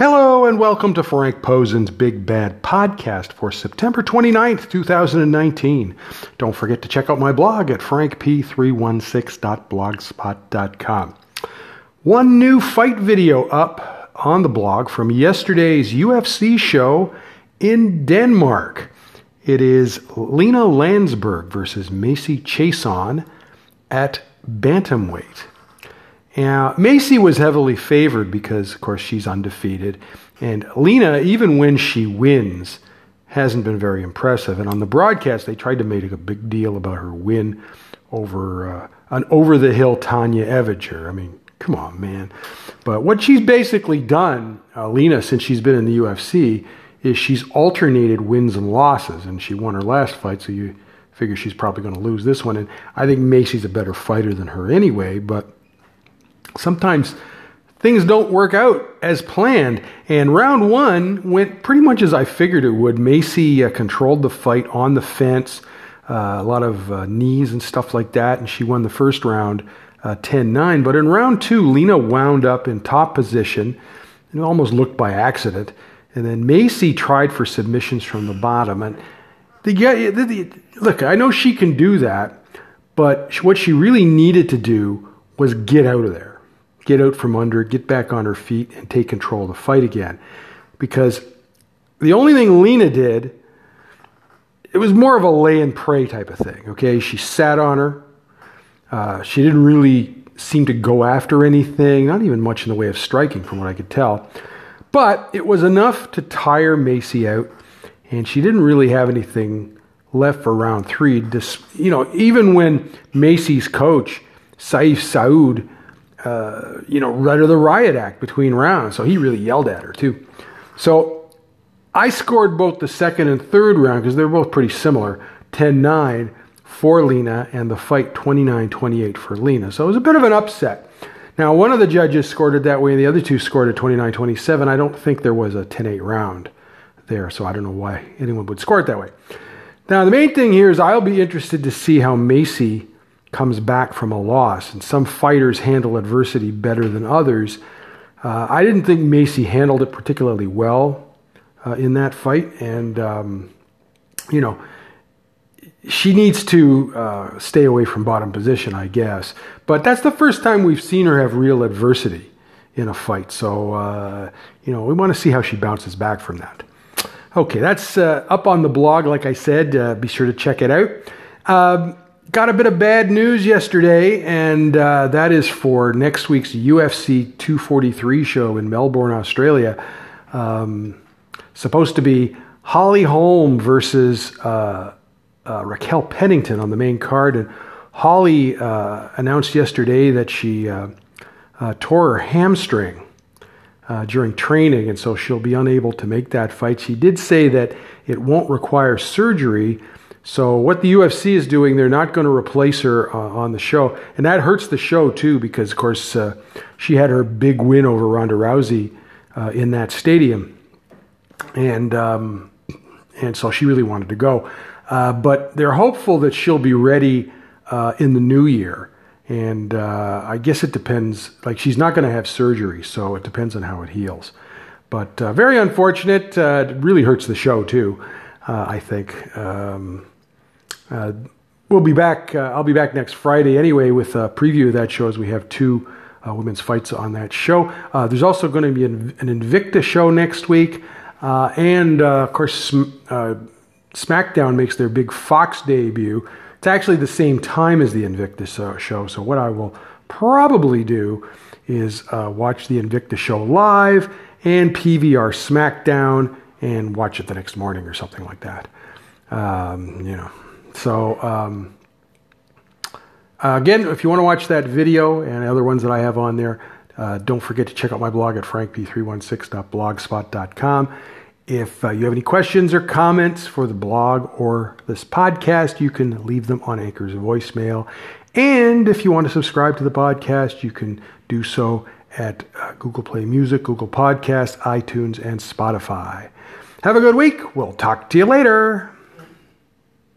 Hello and welcome to Frank Posen's Big Bad Podcast for September 29th, 2019. Don't forget to check out my blog at frankp316.blogspot.com. One new fight video up on the blog from yesterday's UFC show in Denmark. It is Lina Länsberg versus Macy Chiasson at bantamweight. Now, Macy was heavily favored because, of course, she's undefeated. And Lina, even when she wins, hasn't been very impressive. And on the broadcast, they tried to make a big deal about her win over uh, an over the hill Tonya Evinger. I mean, come on, man. But what she's basically done, uh, Lina, since she's been in the UFC, is she's alternated wins and losses. And she won her last fight, so you figure she's probably going to lose this one. And I think Macy's a better fighter than her anyway, but sometimes things don't work out as planned. And round one went pretty much as I figured it would. Macy uh, controlled the fight on the fence, uh, a lot of uh, knees and stuff like that, and she won the first round uh, 10 9. But in round two, Lina wound up in top position. It almost looked by accident. And then Macy tried for submissions from the bottom. And the, the, the, look, I know she can do that, but what she really needed to do was get out of there get out from under, get back on her feet, and take control of the fight again. Because the only thing Lina did, it was more of a lay and pray type of thing. Okay, she sat on her. Uh, she didn't really seem to go after anything, not even much in the way of striking, from what I could tell. But it was enough to tire Macy out, and she didn't really have anything left for round three. you know, even when Macy's coach, Saif Saud, uh, you know, of the riot act between rounds. So he really yelled at her too. So I scored both the second and third round because they're both pretty similar 10 9 for Lina and the fight 29 28 for Lina. So it was a bit of an upset. Now, one of the judges scored it that way, and the other two scored it 29 27. I don't think there was a 10 8 round there, so I don't know why anyone would score it that way. Now, the main thing here is I'll be interested to see how Macy comes back from a loss. And some fighters handle adversity better than others. Uh, I didn't think Macy handled it particularly well uh, in that fight. And, um, you know, she needs to uh, stay away from bottom position, I guess. But that's the first time we've seen her have real adversity in a fight. So, uh, you know, we want to see how she bounces back from that. Okay, that's uh, up on the blog, like I said. Uh, be sure to check it out. Um, got a bit of bad news yesterday, and uh, that is for next week's UFC 243 show in Melbourne, Australia. Um, supposed to be Holly Holm versus uh, uh, Raquel Pennington on the main card, and Holly uh, announced yesterday that she uh, uh, tore her hamstring. during training, and so she'll be unable to make that fight. She did say that it won't require surgery, so what the UFC is doing, they're not going to replace her uh, on the show, and that hurts the show too because, of course, uh, she had her big win over Ronda Rousey uh, in that stadium, and um, and so she really wanted to go. Uh, but they're hopeful that she'll be ready uh, in the new year, and uh, I guess it depends. Like she's not going to have surgery, so it depends on how it heals. But very unfortunate. it really hurts the show too. I think. Um, uh, we'll be back. Uh, I'll be back next Friday anyway with a preview of that show as we have two uh, women's fights on that show. Uh, there's also going to be an, an Invicta show next week, uh, and uh, of course, SmackDown makes their big Fox debut. It's actually the same time as the Invicta show. So what I will probably do is watch the Invicta show live and PVR SmackDown and watch it the next morning or something like that. Um, you know. So, um, again, if you want to watch that video and other ones that I have on there, uh, don't forget to check out my blog at frankp316.blogspot.com. If uh, you have any questions or comments for the blog or this podcast, you can leave them on Anchor's voicemail. And if you want to subscribe to the podcast, you can do so at uh, Google Play Music, Google Podcast, iTunes, and Spotify. Have a good week. We'll talk to you later.